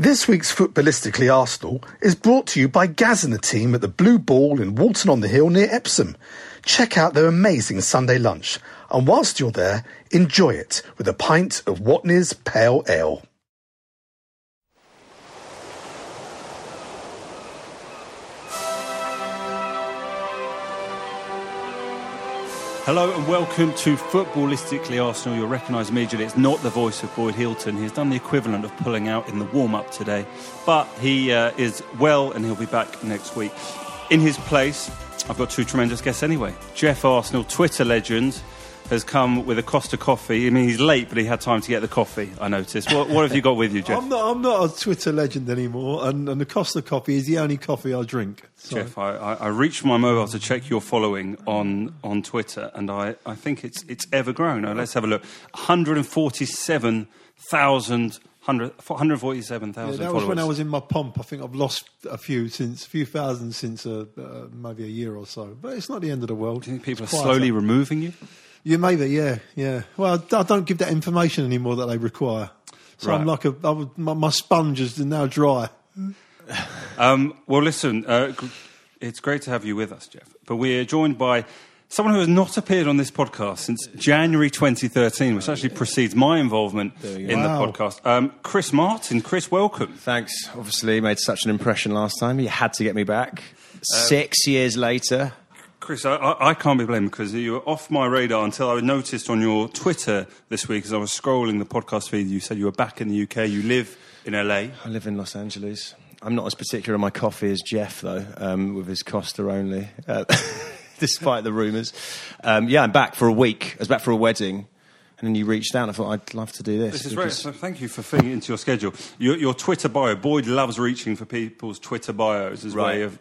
This week's Footballistically Arsenal is brought to you by Gaz and the team at the Blue Ball in Walton on the Hill near Epsom. Check out their amazing Sunday lunch, and whilst you're there, enjoy it with a pint of Watney's Pale Ale. Hello and welcome to Footballistically Arsenal. You'll recognise immediately it's not the voice of Boyd Hilton. He's done the equivalent of pulling out in the warm up today, but he uh, is well and he'll be back next week. In his place, I've got two tremendous guests anyway. Jeff Arsenal, Twitter legend, has come with a Costa coffee. I mean, he's late, but he had time to get the coffee, I noticed. What, what have you got with you, Jeff? I'm not, I'm not a Twitter legend anymore, and, and the Costa coffee is the only coffee I drink. So. Jeff, I, I, I reached my mobile to check your following on, on Twitter, and I, I think it's, it's ever grown. Now, let's have a look. 147,000 147,000 yeah, that followers. was when I was in my pomp. I think I've lost a few since, a few thousand since uh, uh, maybe a year or so. But it's not the end of the world. Do you think people It's are slowly removing you? Yeah, maybe. Yeah, yeah. Well, I don't give that information anymore that they require. So I'm like a I would, my, my sponge is now dry. Um, well, listen, uh, it's great to have you with us, Jeff. But we're joined by someone who has not appeared on this podcast since January 2013, which actually precedes my involvement in Wow. the podcast. Um, Chris Martin. Chris, welcome. Thanks. Obviously, you made such an impression last time. You had to get me back. Six years later. Chris, I, I, can't be blamed because you were off my radar until I noticed on your Twitter this week as I was scrolling the podcast feed, you said you were back in the UK, you live in LA. I live in Los Angeles. I'm not as particular in my coffee as Jeff, though, um, with his Costa only, uh, despite the rumours. Um, yeah, I'm back for a week. I was back for a wedding, and then you reached out. and I thought I'd love to do this. This is great. So thank you for fitting it into your schedule. Your, your Twitter bio. Boyd loves reaching for people's Twitter bios as a way of,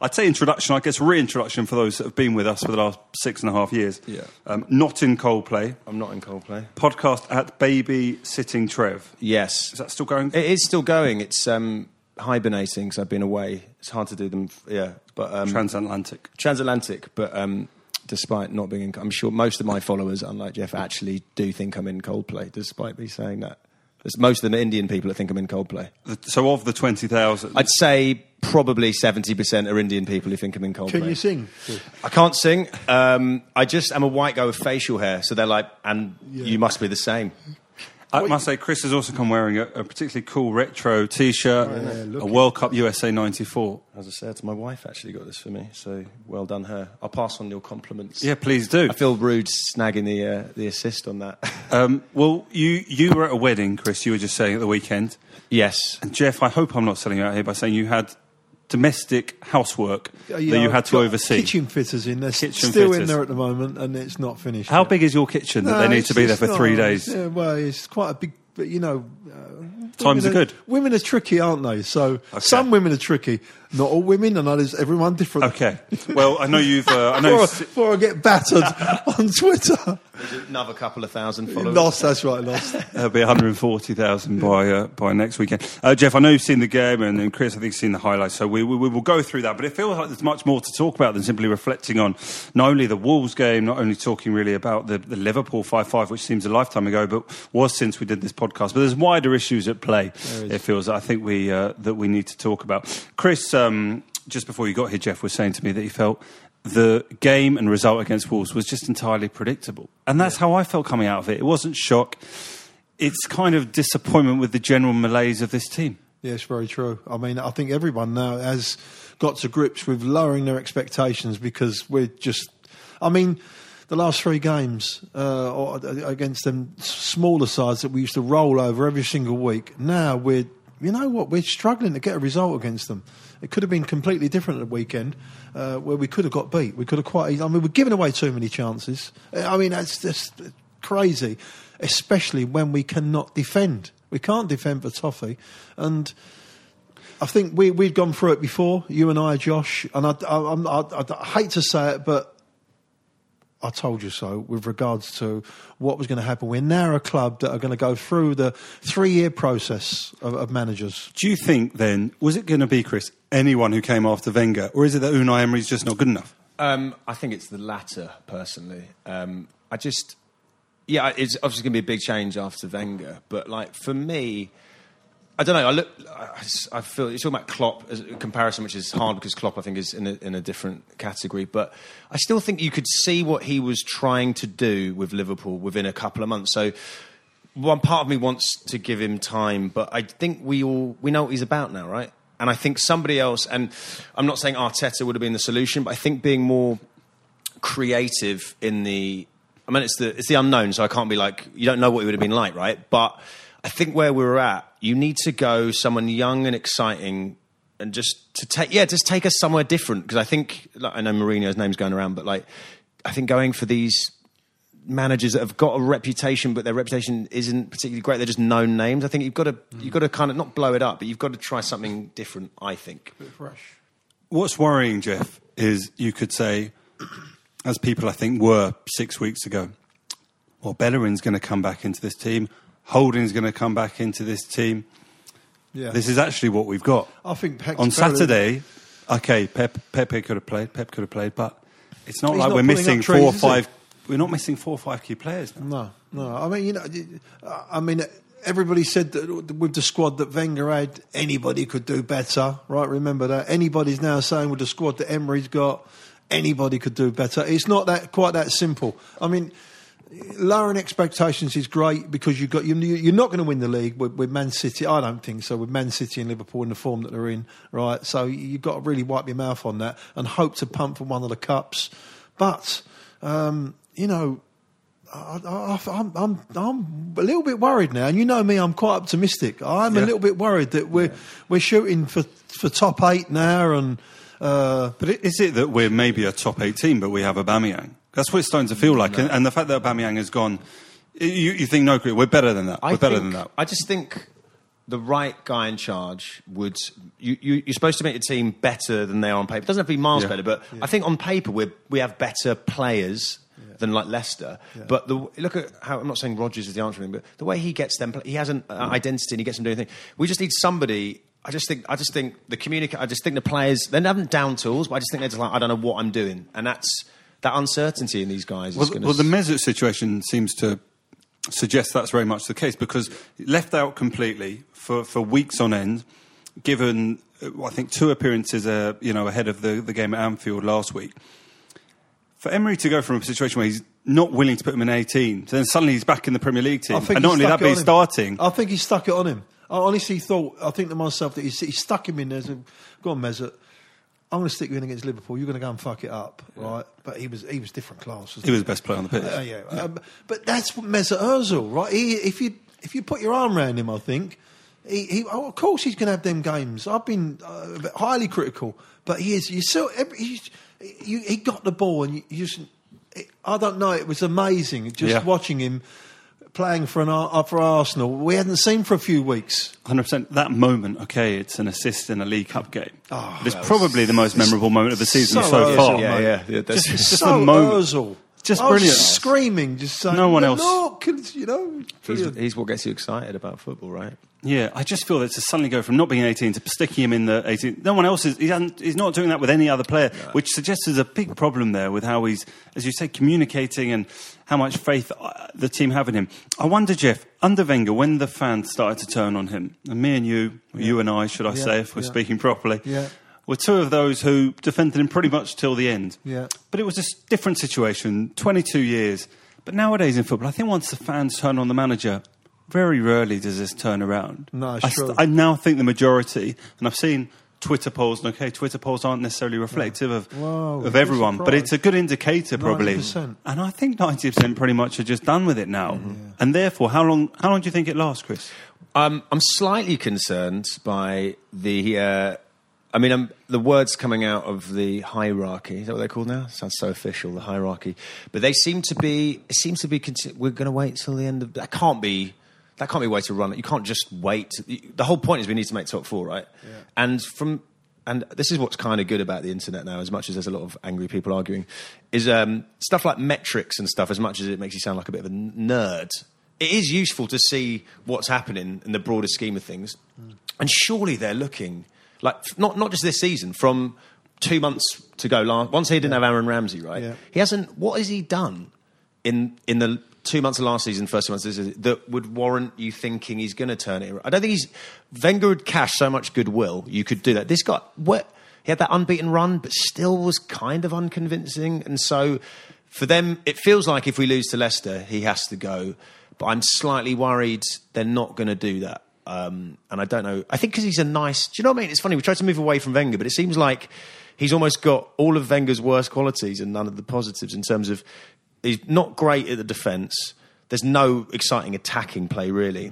I'd say introduction, I guess reintroduction for those that have been with us for the last six and a half years. Yeah. Um, not in Coldplay. I'm not in Coldplay. Podcast at Baby Sitting Trev. Yes. Is that still going? It is still going. It's um, hibernating because I've been away. It's hard to do them. Yeah, but um, Transatlantic. transatlantic. But um, despite not being in, I'm sure most of my followers, unlike Jeff, actually do think I'm in Coldplay. Despite me saying that, there's most of the Indian people that think I'm in Coldplay. So of the 20,000, I'd say probably 70% are Indian people who think I'm in Coldplay. Can you sing? I can't sing. Um, I just am a white guy with facial hair, so they're like, and you must be the same. I must say Chris has also come wearing a, a particularly cool retro T-shirt, a World Cup USA 94. As I said, my wife actually got this for me, so well done her. I'll pass on your compliments. Yeah, please do. I feel rude snagging the uh, the assist on that. Um, well, you, you were at a wedding, Chris, you were just saying at the weekend. yes, And Jeff, I hope I'm not selling you out here by saying you had domestic housework Uh, that you had to oversee. Kitchen fitters in there, Kitchen still in there at the moment, and it's not finished. How yet. big is your kitchen that they need to be there for not. three days? Yeah, well, it's quite a big, but you know, uh, Times women are good. Women are tricky, aren't they? So some women are tricky. Not all women. I know there's everyone different. Okay. Well, I know you've. Uh, I know. Before, before I get battered on Twitter. There's another couple of thousand followers. Lost, that's right, lost. There'll be 140,000 by uh, by next weekend. Uh, Jeff, I know you've seen the game, and, and Chris, I think, you've seen the highlights, so we, we, we will go through that. But it feels like there's much more to talk about than simply reflecting on not only the Wolves game, not only talking really about the, the Liverpool 5 5, which seems a lifetime ago, but was since we did this podcast. But there's wider issues at play, it feels, I think, we, uh, that we need to talk about. Chris, um, just before you got here, Jeff was saying to me that he felt the game and result against Wolves was just entirely predictable. And that's how I felt coming out of it. It wasn't shock. It's kind of disappointment with the general malaise of this team. Yes, very true. I mean, I think everyone now has got to grips with lowering their expectations because we're just. I mean, the last three games uh, against them smaller sides that we used to roll over every single week. Now we're, you know what, we're struggling to get a result against them. It could have been completely different at the weekend, uh, where we could have got beat. We could have quite. I mean, we're giving away too many chances. I mean, that's just crazy, especially when we cannot defend. We can't defend for Toffee, and I think we we'd gone through it before. You and I, Josh, and I, I, I, I, I hate to say it, but I told you so with regards to what was going to happen. We're now a club that are going to go through the three-year process of, of managers. Do you think then, was it going to be, Chris, anyone who came after Wenger, or is it that Unai Emery's just not good enough? Um, I think it's the latter, personally. Um, I just, yeah, it's obviously going to be a big change after Wenger, but like for me, I don't know. I look, I, feel you're talking about Klopp as a comparison, which is hard because Klopp, I think, is in a, in a different category. But I still think you could see what he was trying to do with Liverpool within a couple of months. So one part of me wants to give him time, but I think we all we know what he's about now, right? And I think somebody else, and I'm not saying Arteta would have been the solution, but I think being more creative in the I mean it's the it's the unknown, so I can't be like you don't know what it would have been like, right? But I think where we were at, you need to go someone young and exciting and just to take yeah, just take us somewhere different because I think like, I know Mourinho's name's going around, but like I think going for these managers that have got a reputation, but their reputation isn't particularly great. They're just known names. I think you've got to you've got to kind of not blow it up, but you've got to try something different. I think. Fresh. What's worrying, Jeff, is you could say, as people I think were six weeks ago, well, Bellerin's going to come back into this team, Holding's going to come back into this team. Yeah. This is actually what we've got. I think Pep's On Saturday, okay, Pep, Pepe could have played, Pep could have played, but it's not He's like not we're missing up four or five. We're not missing four or five key players now. No, no. I mean, you know, I mean, everybody said that with the squad that Wenger had, anybody could do better, right? Remember that. Anybody's now saying with the squad that Emery's got, anybody could do better. It's not that quite that simple. I mean, lowering expectations is great because you got you, you're not going to win the league with, with Man City. I don't think so. With Man City and Liverpool in the form that they're in, right? So you've got to really wipe your mouth on that and hope to pump for one of the cups. But um, you know, I, I, I'm, I'm, I'm a little bit worried now, and you know me, I'm quite optimistic. I'm a little bit worried that we're we're shooting for for top eight now, and uh, But is it that we're maybe a top eight team, but we have Aubameyang? That's what it's starting to feel like. And, and the fact that Aubameyang has gone, you, you think, no, Chris, we're better than that. We're I better think, than that. I just think the right guy in charge would. You, you, you're supposed to make your team better than they are on paper. It doesn't have to be miles Yeah. better, but I think on paper we we have better players. Than like Leicester, but the, look at how I'm not saying Rodgers is the answer, but the way he gets them, he has an uh, identity and he gets them doing things. We just need somebody. I just think, I just think the communicate. I just think the players they haven't down tools, but I just think they're just like I don't know what I'm doing, and that's that uncertainty in these guys. Well, is gonna well, the s- Mesut situation seems to suggest that's very much the case because left out completely for, for weeks on end, given uh, I think two appearances, uh, you know, ahead of the, the game at Anfield last week. For Emery to go from a situation where he's not willing to put him in 18, to then suddenly he's back in the Premier League team, I think and not he only stuck that, it but on he's him. starting. I think he stuck it on him. I honestly thought, I think to myself that he, he stuck him in there. So, go on, Mesut. I'm going to stick you in against Liverpool. You're going to go and fuck it up, right? But he was he was different class. wasn't He was the best player on the pitch. Uh, yeah, Um, but that's what Mesut Ozil, right? He, if you if you put your arm around him, I think he, he oh, of course he's going to have them games. I've been uh, highly critical, but he is. You saw every, he's, you, he got the ball, and you, you just. I don't know. It was amazing just Yeah. watching him playing for an uh, for Arsenal we hadn't seen for a few weeks. 100%. That moment, okay, it's an assist in a League Cup game. Oh, it's that probably the most memorable moment of the season so so, far. Yeah, mate. yeah, yeah, that's- Just, just so the moment. Ozil. Just I was brilliant. screaming, just saying, No one else- Look, and, you know, He's, he's what gets you excited about football, right? Yeah, I just feel that to suddenly go from not being 18 to sticking him in the 18. No one else is. He hasn't, he's not doing that with any other player, which suggests there's a big problem there with how he's, as you say, communicating and how much faith uh, the team have in him. I wonder, Jeff, under Wenger, when the fans started to turn on him, and me and you, you and I, should I Yeah, say, if we're yeah. speaking properly, Yeah. were two of those who defended him pretty much till the end. Yeah. But it was a different situation, 22 years. But nowadays in football, I think once the fans turn on the manager, very rarely does this turn around. No, I, true. I now think the majority, and I've seen Twitter polls, and okay, Twitter polls aren't necessarily reflective of, Whoa, of you're everyone, but it's a good indicator probably. 90%. And I think 90% pretty much are just done with it now. Mm-hmm. And therefore, how long, how long do you think it lasts, Chris? Um, I'm slightly concerned by the. Uh, I mean, um, the words coming out of the hierarchy. Is that what they're called now? Sounds so official. The hierarchy, but they seem to be. It seems to be. conti- We're going to wait till the end of. That can't be. That can't be a way to run it. You can't just wait. The whole point is we need to make top four, right? And from. And this is what's kind of good about the internet now, as much as there's a lot of angry people arguing, is um, stuff like metrics and stuff. As much as it makes you sound like a bit of a nerd, it is useful to see what's happening in the broader scheme of things. And surely they're looking like not not just this season from two months to go. Last once he didn't have Aaron Ramsey, right? Yeah. He hasn't. What has he done in in the two months of last season, first two months season, that would warrant you thinking he's going to turn it? I don't think he's. Wenger would cash so much goodwill. You could do that. This guy, what he had that unbeaten run, but still was kind of unconvincing. And so, for them, it feels like if we lose to Leicester, he has to go. But I'm slightly worried they're not going to do that. Um, and I don't know. I think because he's a nice. Do you know what I mean? It's funny. We tried to move away from Wenger, but it seems like he's almost got all of Wenger's worst qualities and none of the positives in terms of he's not great at the defence. There's no exciting attacking play really.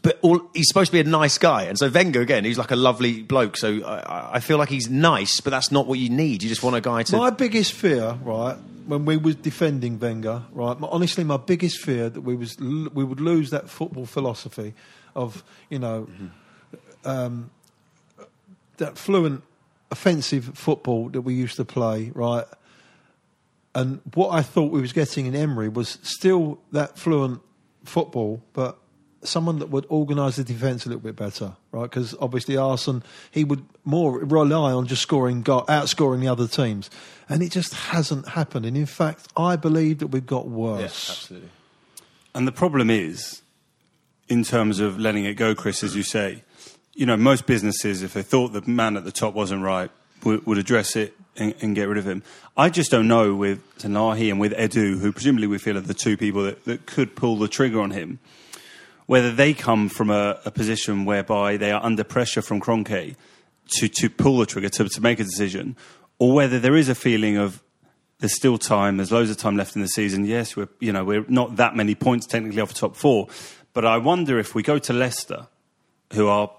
But all, he's supposed to be a nice guy, and so Wenger again, he's like a lovely bloke. So I- I, feel like he's nice, but that's not what you need. You just want a guy to. My biggest fear, right, when we was defending Wenger, right, my, honestly, my biggest fear that we was l- we would lose that football philosophy of you know um, that fluent offensive football that we used to play, right. And what I thought we was getting in Emery was still that fluent football, but someone that would organise the defence a little bit better, right? Because obviously Arsene, he would more rely on just scoring, outscoring the other teams, and it just hasn't happened. And in fact, I believe that we've got worse. absolutely. And the problem is, in terms of letting it go, Chris, as you say, you know, most businesses, if they thought the man at the top wasn't right, would, would address it and, and get rid of him. I just don't know with Sanllehi and with Edu, who presumably we feel are the two people that, that could pull the trigger on him, whether they come from a, a position whereby they are under pressure from Kroenke to, to pull the trigger, to, to make a decision, or whether there is a feeling of there's still time. There's loads of time left in the season. Yes, we're you know we're not that many points technically off the top four, but I wonder if we go to Leicester, who are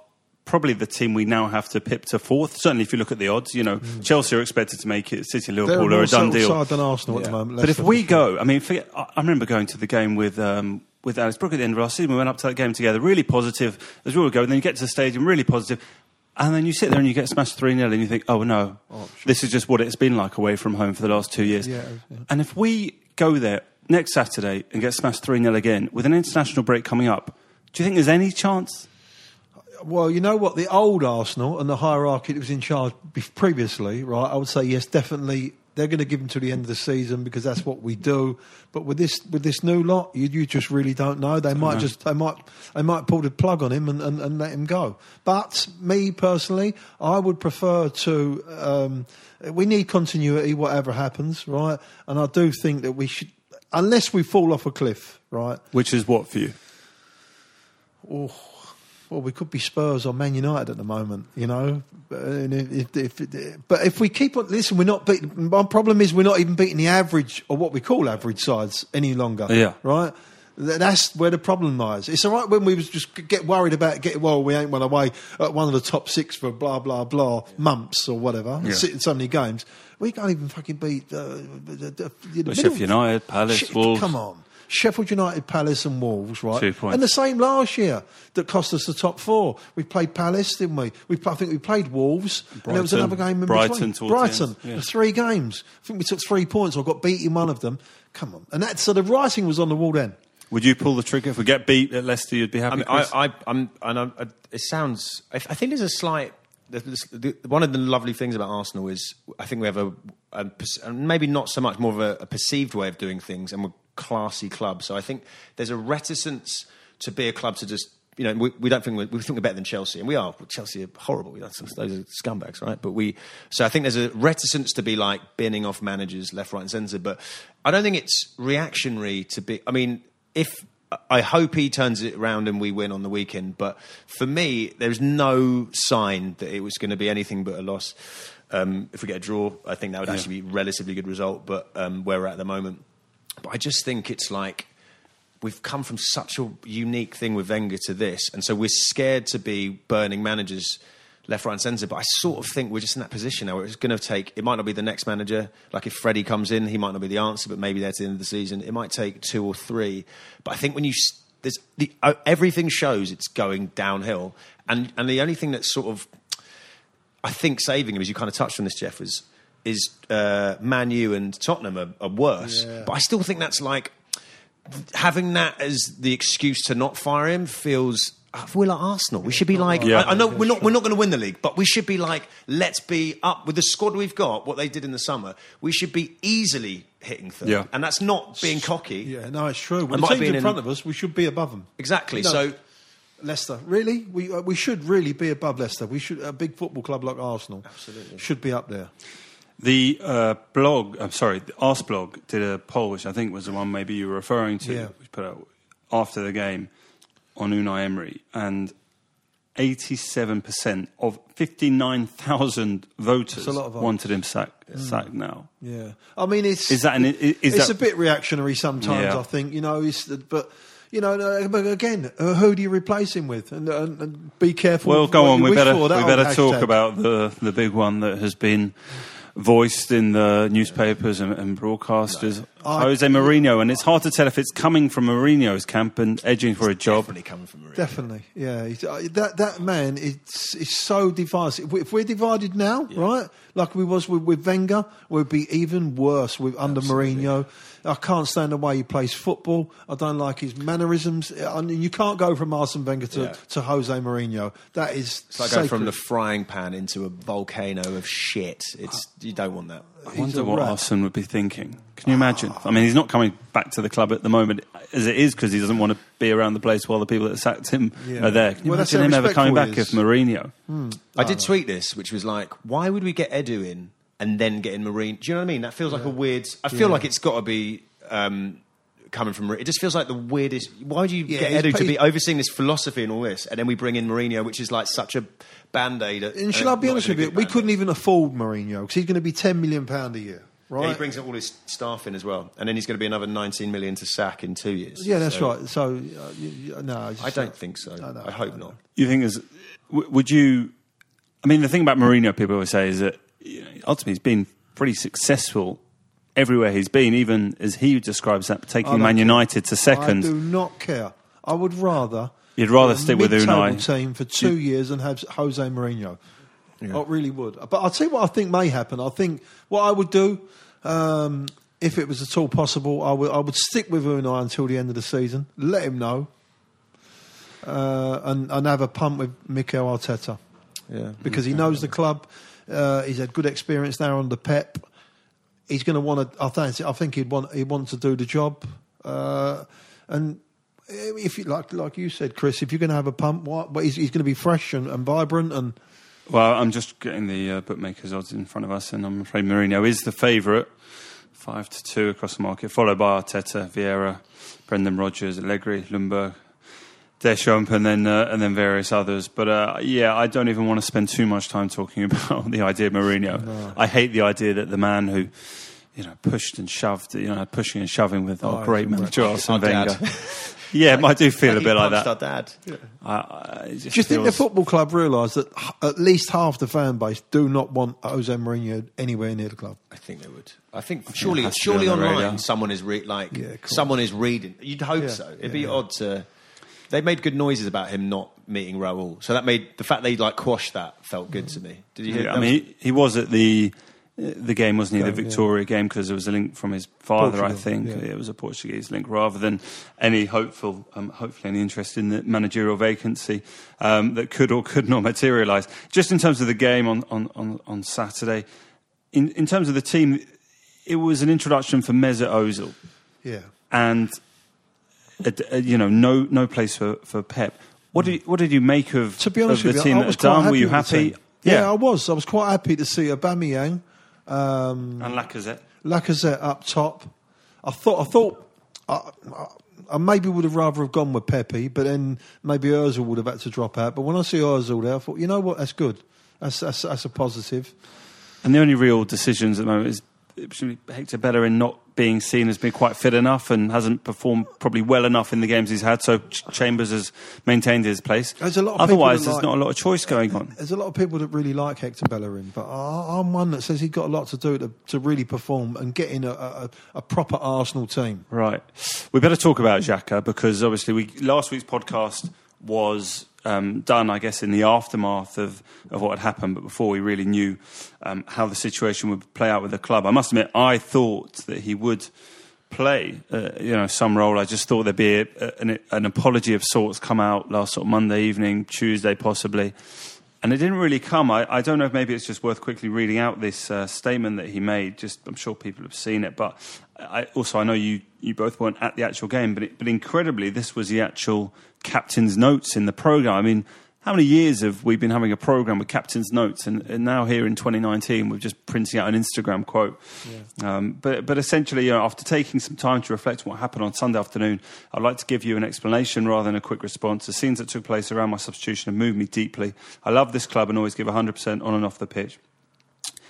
probably the team we now have to pip to fourth. Certainly, if you look at the odds, you know Chelsea are expected to make it. City, They're Liverpool are a done deal. than Arsenal at the moment. But if we go, I mean, forget, I remember going to the game with um, with Alex Brook at the end of last season. We went up to that game together, really positive as we were going. Then you get to the stadium, really positive, and then you sit there and you get smashed three 0 and you think, oh no, this is just what it's been like away from home for the last two years. Yeah, yeah. And if we go there next Saturday and get smashed three 0 again with an international break coming up, do you think there's any chance? Well, you know what? The old Arsenal and the hierarchy that was in charge previously, right? I would say yes, definitely. They're going to give him to the end of the season because that's what we do. But with this with this new lot, you, you just really don't know. They might just they might they might pull the plug on him and, and, and let him go. But me personally, I would prefer to. Um, we need continuity, whatever happens, right? And I do think that we should, unless we fall off a cliff, right? Which is what for you? Well, we could be Spurs or Man United at the moment, you know. If, if, if, but if we keep on, listen, we're not beating. My problem is we're not even beating the average or what we call average sides any longer. Yeah. right. That's where the problem lies. It's all right when we was just get worried about getting well, we ain't won away at one of the top six for blah blah blah months or whatever, Yeah. sitting so many games. We can't even fucking beat uh, the, the, the middle- Sheffield United, Palace, Shit, Wolves. Come on. Sheffield United, Palace, and Wolves, right? Two points. And the same last year that cost us the top four. We played Palace, didn't we? we I think we played Wolves, and there was another game in Brighton between. Brighton, yeah. three games. I think we took three points. I got beat in one of them. Come on, and that so the writing was on the wall then. Would you pull the trigger if we get beat at Leicester? You'd be happy. I mean, I, I, I'm, and I'm, I, it sounds. I, I think there's a slight. there's- the- One of the lovely things about Arsenal is I think we have a, a maybe not so much more of a, a perceived way of doing things, and we're a classy club. So I think there's a reticence to be a club to just. You know, we, we don't think we're, we think we're better than Chelsea, and we are. Chelsea are horrible. Don't, those are scumbags, right? But we. So I think there's a reticence to be like binning off managers left, right, and centre. But I don't think it's reactionary to be. I mean, if I hope he turns it around and we win on the weekend. But for me, there's no sign that it was going to be anything but a loss. Um, if we get a draw, I think that would actually be a relatively good result. But um, where we're at the moment, but I just think it's like we've come from such a unique thing with Wenger to this, and so we're scared to be burning managers left, right, and centre. But I sort of think we're just in that position now it's going to take. It might not be the next manager. Like if Freddie comes in, he might not be the answer, but maybe that's the end of the season. It might take two or three. But I think when you there's the, uh, everything shows it's going downhill, and and the only thing that's sort of I think saving him, as you kind of touched on this, Jeff, was is uh, Man U and Tottenham are, are worse. Yeah. But I still think that's like having that as the excuse to not fire him feels. uh, We're like Arsenal. We should be like. Yeah. I, I know we're not. We're not going to win the league, but we should be like. Let's be up with the squad we've got. What they did in the summer, we should be easily hitting third. Yeah. and that's not being cocky. Yeah, no, it's true. It the teams in in- front of us, we should be above them. Exactly. No. So Leicester, really? We uh, we should really be above Leicester. We should a big football club like Arsenal Absolutely. should be up there. The uh, blog, I'm sorry, the Arseblog did a poll, which I think was the one maybe you were referring to, Yeah. which put out after the game on Unai Emery, and 87% of 59,000 voters wanted him sacked, sacked now. Yeah, I mean it's Is that an, is, it's that a bit reactionary sometimes. Yeah. I think you know, but you know, but again, who do you replace him with? And, and, and be careful. Well, go on. We better we better old talk about the the big one that has been voiced in the newspapers and, and broadcasters. I- Jose Mourinho, and it's hard to tell if it's coming from Mourinho's camp and edging for a job. definitely coming from Mourinho. Definitely, yeah. Uh, that that man is is so divisive. If we're divided now, right, like we was with, with Wenger, we'd be even worse with under Mourinho. I can't stand the way he plays football. I don't like his mannerisms. I mean, you can't go from Arsene Wenger to, Yeah. to Jose Mourinho. That is It's like going from the frying pan into a volcano of shit. It's you don't want that. I wonder what rat. Arsene would be thinking. Can you imagine? I mean, he's not coming back to the club at the moment as it is because he doesn't want to be around the place while the people that sacked him Yeah. are there. Can you Well, imagine him ever coming back respectful if he is. Mourinho? I did tweet this, which was like, why would we get Edu in and then get in Mourinho? Do you know what I mean? That feels like a weird. I feel like it's got to be. Um, Coming from, it just feels like the weirdest. Why would you Yeah, get he's Edu to be overseeing this philosophy and all this, and then we bring in Mourinho, which is like such a band aid? And shall I be honest with you? We couldn't even afford Mourinho because he's going to be ten million pound a year, right? Yeah, he brings all his staff in as well, and then he's going to be another 19 million to sack in two years. Yeah, that's So right. So uh, you, you, no, it's I just- don't think so. No, no, I hope no, not. You think is would you? I mean, the thing about Mourinho, people always say, is that you know, ultimately he's been pretty successful everywhere he's been, even as he describes that, taking don't Man care. United to second. I do not care. I would rather. You'd rather stick with Unai. team for two years and have Jose Mourinho. I really would. But I'll tell you what I think may happen. I think what I would do, um, if it was at all possible, I would I would stick with Unai until the end of the season. Let him know, uh, and and have a punt with Mikel Arteta Yeah, because he knows the club. Uh, he's had good experience there under Pep. He's going to want to. I think. I think he'd want. He wants to do the job. Uh, and if you like, like you said, Chris, if you're going to have a pump, what? But he's, he's going to be fresh and, and vibrant. And Well, I'm just getting the uh, bookmakers odds in front of us, and I'm afraid Mourinho is the favourite, five to two across the market, followed by Arteta, Vieira, Brendan Rodgers, Allegri, Ljungberg, Deschamps, and then uh, and then various others. But uh, yeah, I don't even want to spend too much time talking about the idea of Mourinho. I hate the idea that the man who you know, pushed and shoved, you know, pushing and shoving with our Oh, great it's manager Arsene Our dad. Wenger. yeah, I do feel a bit like that. Our dad. I, I, just Do you think the football club realise that at least half the fan base do not want Jose Mourinho anywhere near the club? I think they would. I think surely, has surely on online, radar. someone is re- like Yeah, someone is reading. You'd hope Yeah, so. It'd yeah, be yeah. odd to. They made good noises about him not meeting Raul, so that made the fact they like quashed that felt good to me. Did you hear? Yeah, I that mean, he, he was at the the game, wasn't he? the Game, yeah. Vitória game because there was a link from his father. I think yeah. it was a Portuguese link, rather than any hopeful, um, hopefully, any interest in the managerial vacancy um, that could or could not materialise. Just in terms of the game on on on, on Saturday, in in terms of the team, it was an introduction for Mesut Ozil Yeah. and uh, uh, you know no no place for, for Pep. What did what did you make of, To be honest of the with team you, that was had done? Were you happy? team. Yeah. I was. I was quite happy to see Aubameyang, um, and Lacazette. Lacazette up top. I thought. I thought. I, I, I maybe would have rather have gone with Pepe, but then maybe Özil would have had to drop out. But when I see Özil there, I thought, you know what, that's good. That's that's, that's a positive. And the only real decisions at the moment is presumably Hector Bellerin not being seen as being quite fit enough and hasn't performed probably well enough in the games he's had. So Ch- Chambers has maintained his place. There's a lot of Otherwise, there's like- not a lot of choice going on. There's a lot of people that really like Hector Bellerin, but I'm one that says he's got a lot to do to, to really perform and get in a, a, a proper Arsenal team. Right. We better talk about Xhaka because obviously we last week's podcast was um, done, I guess, in the aftermath of, of what had happened, but before we really knew um, how the situation would play out with the club. I must admit, I thought that he would play, uh, you know, some role. I just thought there'd be a, an, an apology of sorts come out last sort of Monday evening, Tuesday possibly. And it didn't really come. I, I don't know if maybe it's just worth quickly reading out this uh, statement that he made. Just, I'm sure people have seen it, but I, also I know you, you both weren't at the actual game, but it, but incredibly, this was the actual captain's notes in the program. I mean, how many years have we been having a program with captain's notes, and, and now here in 2019 we're just printing out an Instagram quote. Um, but but essentially, you know, after taking some time to reflect on what happened on Sunday afternoon, I'd like to give you an explanation rather than a quick response. The scenes that took place around my substitution have moved me deeply. I love this club and always give 100% on and off the pitch.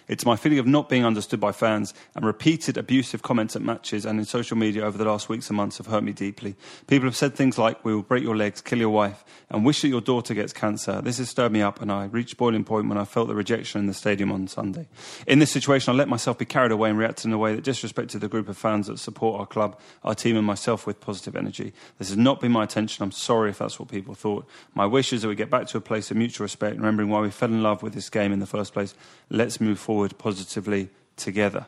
It's my feeling of not being understood by fans and repeated abusive comments at matches and in social media over the last weeks and months have hurt me deeply. People have said things like, We will break your legs, kill your wife, and wish that your daughter gets cancer. This has stirred me up, and I reached boiling point when I felt the rejection in the stadium on Sunday. In this situation, I let myself be carried away and reacted in a way that disrespected the group of fans that support our club, our team, and myself with positive energy. This has not been my intention. I'm sorry if that's what people thought. My wish is that we get back to a place of mutual respect, remembering why we fell in love with this game in the first place. Let's move forward positively together.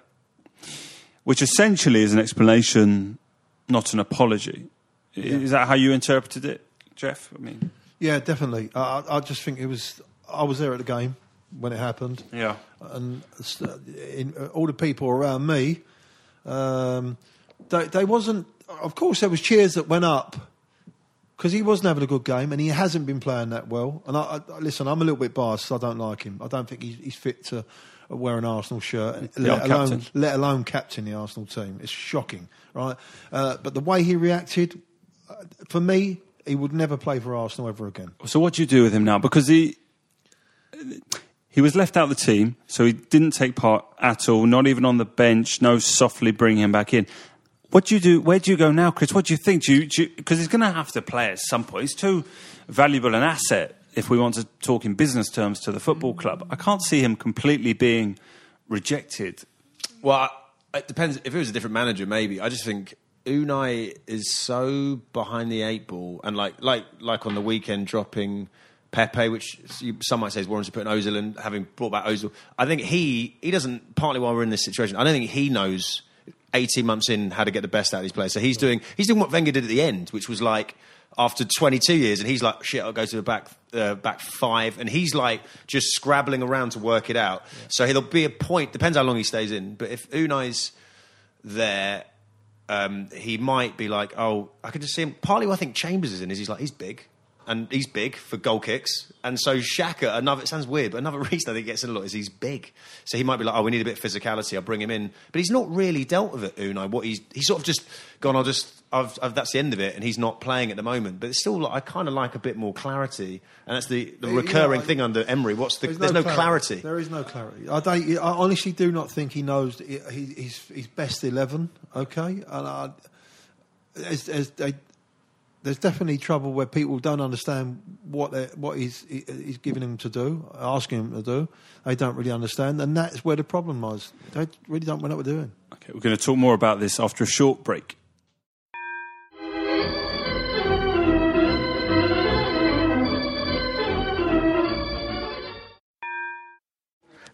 Which essentially is an explanation, not an apology. Is that how you interpreted it, Jeff? I mean, Yeah, definitely. I, I just think it was. I was there at the game when it happened, yeah. and in, uh, all the people around me, um, they, they wasn't. Of course, there was cheers that went up because he wasn't having a good game, and he hasn't been playing that well. And I, I listen, I'm a little bit biased. I don't like him. I don't think he's, he's fit to wear an Arsenal shirt, let alone captain. let alone captain the Arsenal team. It's shocking, right? Uh, but the way he reacted, uh, for me, he would never play for Arsenal ever again. So what do you do with him now? Because he he was left out of the team, so he didn't take part at all, not even on the bench. No, softly bring him back in. What do you do? Where do you go now, Chris? What do you think? Do you because he's going to have to play at some point. He's too valuable an asset if we want to talk in business terms to the football mm. club. I can't see him completely being rejected. Well, it depends. If it was a different manager, maybe. I just think Unai is so behind the eight ball, and like like like on the weekend dropping Pepe, which you- some might say is warranted putting Ozil and having brought back Ozil. I think he he doesn't. Partly why we're in this situation, I don't think he knows. 18 months in, how to get the best out of these players. So he's doing he's doing what Wenger did at the end, which was like after 22 years, and he's like, shit, I'll go to the back uh, back five, and he's like just scrabbling around to work it out. So there'll be a point. Depends how long he stays in, but if Unai's there, um, he might be like, oh, I could just see him. Partly, what I think Chambers is in is he's like he's big. And he's big for goal kicks. And so Xhaka, another it sounds weird, but another reason I think he gets in a lot is he's big. So he might be like, oh, we need a bit of physicality. I'll bring him in, but he's not really dealt with it. Unai, what he's he's sort of just gone. I'll just I've, I've, that's the end of it, and he's not playing at the moment. But it's still, like, I kind of like a bit more clarity, and that's the, the recurring thing under Emery. What's the? There's, there's no, no clarity. clarity. There is no clarity. I don't. I honestly do not think he knows his his best eleven. Okay, and I, as, as they, there's definitely trouble where people don't understand what what he's, he's giving them to do, asking them to do. They don't really understand, and that's where the problem lies. They really don't know what we're doing. Okay, we're going to talk more about this after a short break.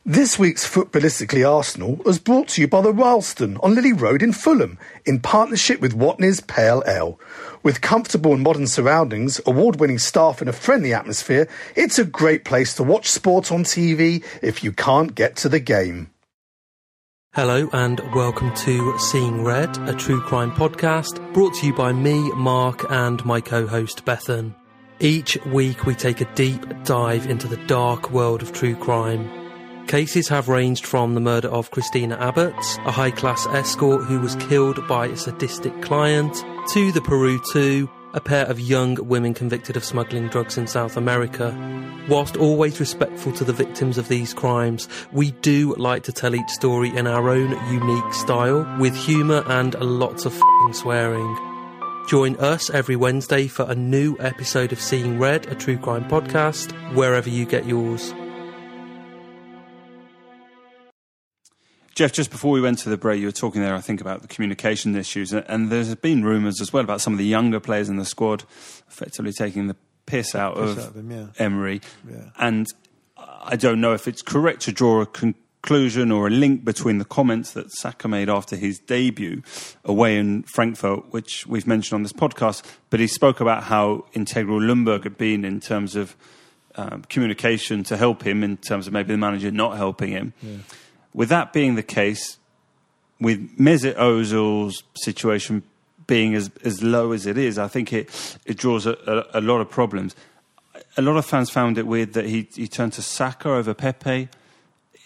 This week's Footballistically Arsenal was brought to you by the Ralston on Lillie Road in Fulham in partnership with Watney's Pale Ale. With comfortable and modern surroundings, award winning staff, and a friendly atmosphere, it's a great place to watch sport on TV if you can't get to the game. Hello and welcome to Seeing Red, a true crime podcast brought to you by me, Mark, and my co host Bethan. Each week we take a deep dive into the dark world of true crime. Cases have ranged from the murder of Christina Abbott, a high class escort who was killed by a sadistic client, to the Peru 2, a pair of young women convicted of smuggling drugs in South America. Whilst always respectful to the victims of these crimes, we do like to tell each story in our own unique style, with humour and lots of swearing. Join us every Wednesday for a new episode of Seeing Red, a true crime podcast, wherever you get yours. Jeff, just before we went to the break, you were talking there, I think, about the communication issues, and there's been rumours as well about some of the younger players in the squad effectively taking the piss out piss of, out of him, yeah. Emery. Yeah. And I don't know if it's correct to draw a conclusion or a link between the comments that Saka made after his debut away in Frankfurt, which we've mentioned on this podcast, but he spoke about how integral Ljungberg had been in terms of um, communication to help him, in terms of maybe the manager not helping him. Yeah with that being the case, with Mesut Ozil's situation being as, as low as it is, I think it, it draws a, a, a, lot of problems. A lot of fans found it weird that he, he turned to Saka over Pepe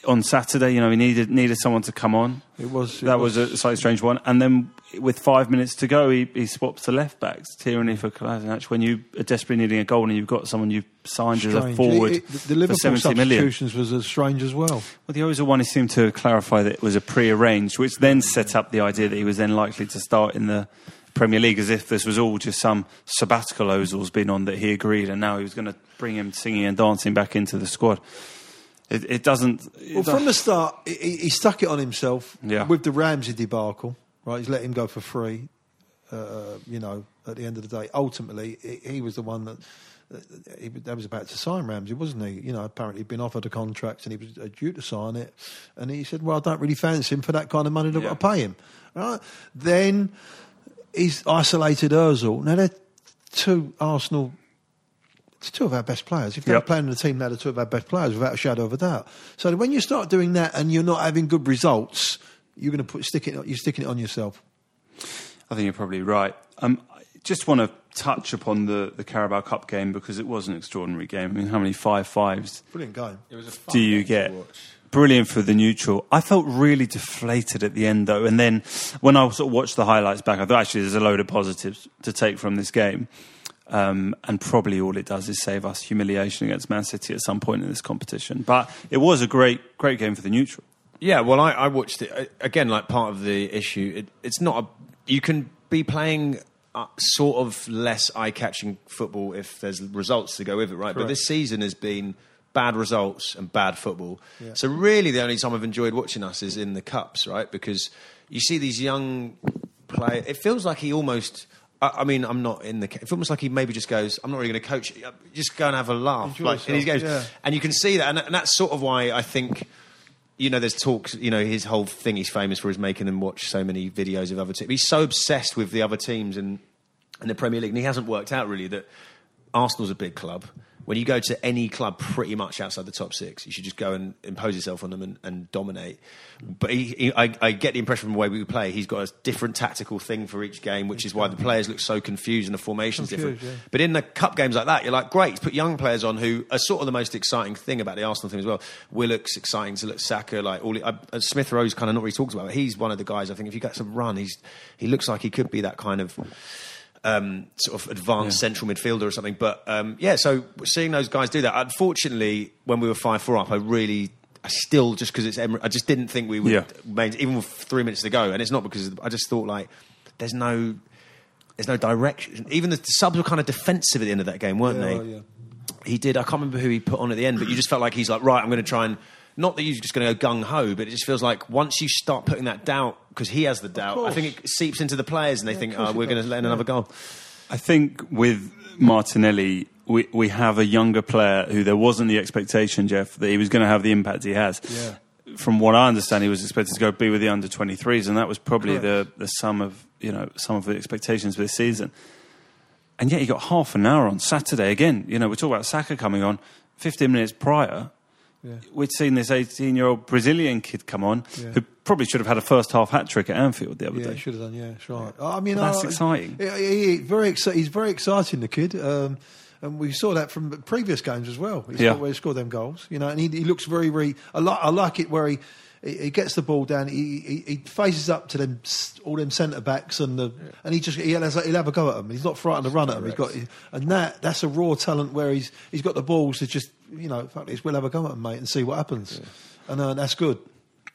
on Saturday. You know, he needed needed someone to come on. It was it that was, was, a slightly strange one. And then with five minutes to go, he, he swaps the left backs, Tierney for Kolasinac. When you are desperately needing a goal and you've got someone you've signed strange. as a forward it, it, the Liverpool for million. was as strange as well. Well, the Ozil one he seemed to clarify that it was a pre-arranged, which then set up the idea that he was then likely to start in the Premier League as if this was all just some sabbatical Ozil's been on that he agreed, and now he was going to bring him singing and dancing back into the squad. It, it doesn't. It well, from the start, he, he, stuck it on himself yeah. with the Ramsey debacle. Right, he's let him go for free. Uh, you know, at the end of the day, ultimately, he, he was the one that. He, that was about to sign Ramsey, wasn't he? You know, apparently he'd been offered a contract and he was uh, due to sign it, and he said, "Well, I don't really fancy him for that kind of money that yeah. I pay him." Right? Then he's isolated Özil. Now they're two Arsenal it's two of our best players. If they're yep. playing in the team, they're the two of our best players without a shadow of a doubt. So when you start doing that and you're not having good results, you're going to put stick it. You're sticking it on yourself. I think you're probably right. Um, I just want to touch upon the, the Carabao Cup game because it was an extraordinary game. I mean, how many five fives? Brilliant game. It was a do you get? Brilliant for the neutral. I felt really deflated at the end though, and then when I sort of watched the highlights back, I thought actually there's a load of positives to take from this game. Um, and probably all it does is save us humiliation against Man City at some point in this competition. But it was a great, great game for the neutral. Yeah, well, I, I watched it again. Like part of the issue, it, it's not. A, you can be playing uh, sort of less eye-catching football if there's results to go with it, right? Correct. But this season has been bad results and bad football. Yeah. So really, the only time I've enjoyed watching us is in the cups, right? Because you see these young players. It feels like he almost I, mean, I'm not in the. It's almost like he maybe just goes, "I'm not really going to coach. Uh, just go and have a laugh." like, and he goes, yeah. and you can see that, and, and that's sort of why I think you know, there's talks, you know, his whole thing he's famous for is making them watch so many videos of other teams. He's so obsessed with the other teams and, in the Premier League, and he hasn't worked out really that Arsenal's a big club. When you go to any club pretty much outside the top six, you should just go and impose yourself on them and, and dominate. But he, he, I, I, get the impression from the way we play, he's got a different tactical thing for each game, which is why the players look so confused and the formation's Confused, different. yeah. But in the cup games like that, you're like, great, put young players on who are sort of the most exciting thing about the Arsenal team as well. Willock's exciting to look, Saka, like all. Uh, uh, Smith Rowe's kind of not really talked about. But he's one of the guys. I think if you get some run, he's he looks like he could be that kind of um, sort of advanced central midfielder or something. But um, yeah, so seeing those guys do that. Unfortunately, when we were five four up, I really. I still just because it's Emirates, I just didn't think we would Yeah. even with three minutes to go, and it's not because I just thought like there's no there's no direction. Even the subs were kind of defensive at the end of that game, weren't Yeah, they? yeah. He did. I can't remember who he put on at the end, but you just felt like he's like, right, I'm going to try and. Not that you're just going to go gung ho, but it just feels like once you start putting that doubt, because he has the doubt, I think it seeps into the players and they think, oh, we're going to let in yeah. another goal. I think with Martinelli, we, we have a younger player who there wasn't the expectation, Jeff, that he was going to have the impact he has. Yeah. From what I understand, he was expected to go be with the under 23s, and that was probably the, the sum of you know some of the expectations for this season. And yet he got half an hour on Saturday again. You know, we talk about Saka coming on 15 minutes prior. We'd seen this 18 year old Brazilian kid come on Yeah. who probably should have had a first half hat trick at Anfield the other Yeah, day. he should have done. Yeah, that's right. I mean, that's exciting. He, he- very exci- He's very exciting, the kid. Um, and we saw that from previous games as well. He's Yeah. where he scored them goals, you know. And he, he looks very, very. I like. I like it where he. He he gets the ball down. He, he, he faces up to them, all them centre backs, and the and he just he'll, have- he'll have a go at them. He's not frightened to run at them. He's got and that that's a raw talent where he's he's got the balls to just you know fuck this, we'll have a go at them, mate, and see what happens. And uh, that's good.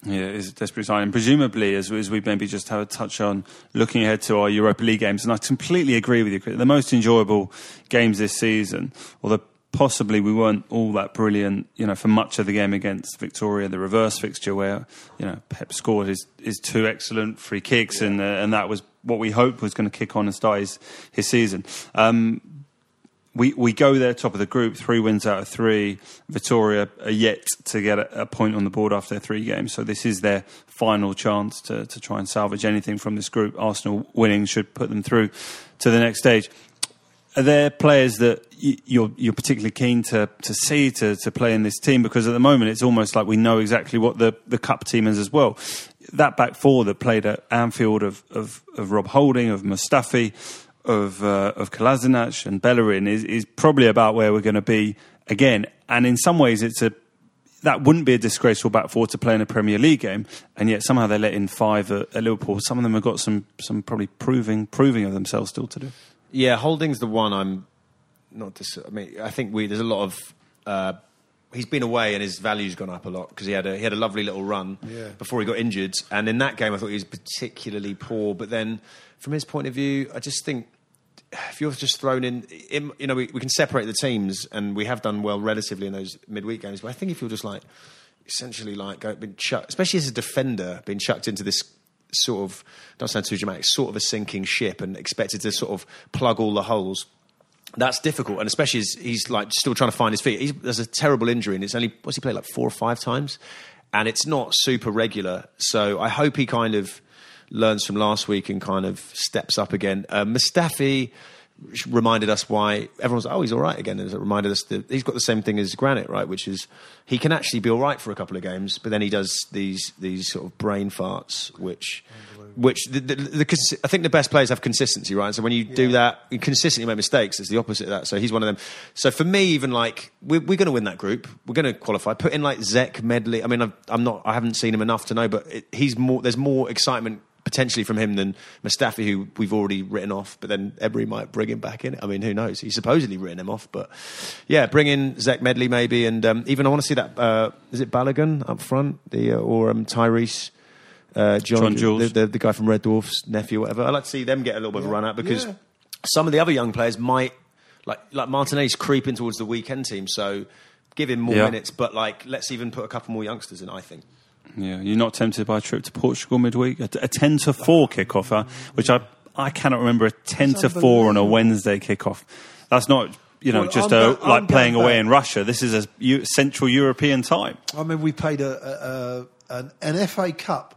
Yeah, it's a desperate signing. Presumably, as, as we maybe just have a touch on, looking ahead to our Europa League games, and I completely agree with you. The most enjoyable games this season, although possibly we weren't all that brilliant, you know, for much of the game against Vitória, the reverse fixture where you know Pep scored his, his two excellent free kicks, and uh, and that was what we hoped was going to kick on and start his, his season. Um, we we go there top of the group, three wins out of three. Vitória are yet to get a, a point on the board after three games, so this is their final chance to to try and salvage anything from this group. Arsenal winning should put them through to the next stage. Are there players that you're you're particularly keen to to see to to play in this team? Because at the moment it's almost like we know exactly what the the cup team is as well. That back four that played at Anfield of of, of Rob Holding, of Mustafi, of uh, of Kolasinac and Bellerin is is probably about where we're going to be again. And in some ways, it's a that wouldn't be a disgraceful back four to play in a Premier League game, and yet somehow they let in five at, at Liverpool. Some of them have got some some probably proving proving of themselves still to do. Yeah, Holding's the one I'm not. Dis- I mean, I think we there's a lot of. Uh, he's been away and his value's gone up a lot because he had a he had a lovely little run Yeah. before he got injured. And in that game, I thought he was particularly poor. But then, from his point of view, I just think if you're just thrown in, in you know, we, we can separate the teams, and we have done well relatively in those midweek games. But I think if you're just like essentially like go, been chucked, especially as a defender, being chucked into this sort of don't sound too dramatic, sort of a sinking ship, and expected to sort of plug all the holes. That's difficult, and especially he's like still trying to find his feet. He's, there's a terrible injury, and it's only what's he played like four or five times, and it's not super regular. So I hope he kind of learns from last week and kind of steps up again. Uh, Mustafi reminded us why everyone's like, oh he's all right again. And it reminded us that he's got the same thing as Granit, right? Which is he can actually be all right for a couple of games, but then he does these these sort of brain farts, which which the, the, the, I think the best players have consistency, right? So when you do that, you consistently make mistakes. It's the opposite of that. So he's one of them. So for me, even like we're, we're going to win that group, we're going to qualify. Put in like Zech Medley. I mean, I've, I'm not. I haven't seen him enough to know, but it, he's more. There's more excitement potentially from him than Mustafi, who we've already written off. But then Emery might bring him back in. I mean, who knows? He's supposedly written him off, but yeah, bring in Zech Medley maybe, and um, even I want to see that. Uh, is it Balogun up front, the uh, or um, Tyreece? Uh, John, John Jules. the, the, the guy from Red Dwarfs nephew, or whatever. I'd like to see them get a little bit of a run out because Yeah. some of the other young players might, like like Martinelli's creeping towards the weekend team, so give him more Yeah. minutes. But like, let's even put a couple more youngsters in. I think. Yeah, you're not tempted by a trip to Portugal midweek, a, a ten to four kickoff, huh? which I I cannot remember a ten to four on a Wednesday kickoff. That's not you know Well, just I'm a, go- I'm like playing away back. in Russia. This is a Central European time. I mean, we played a, a, an, an FA Cup.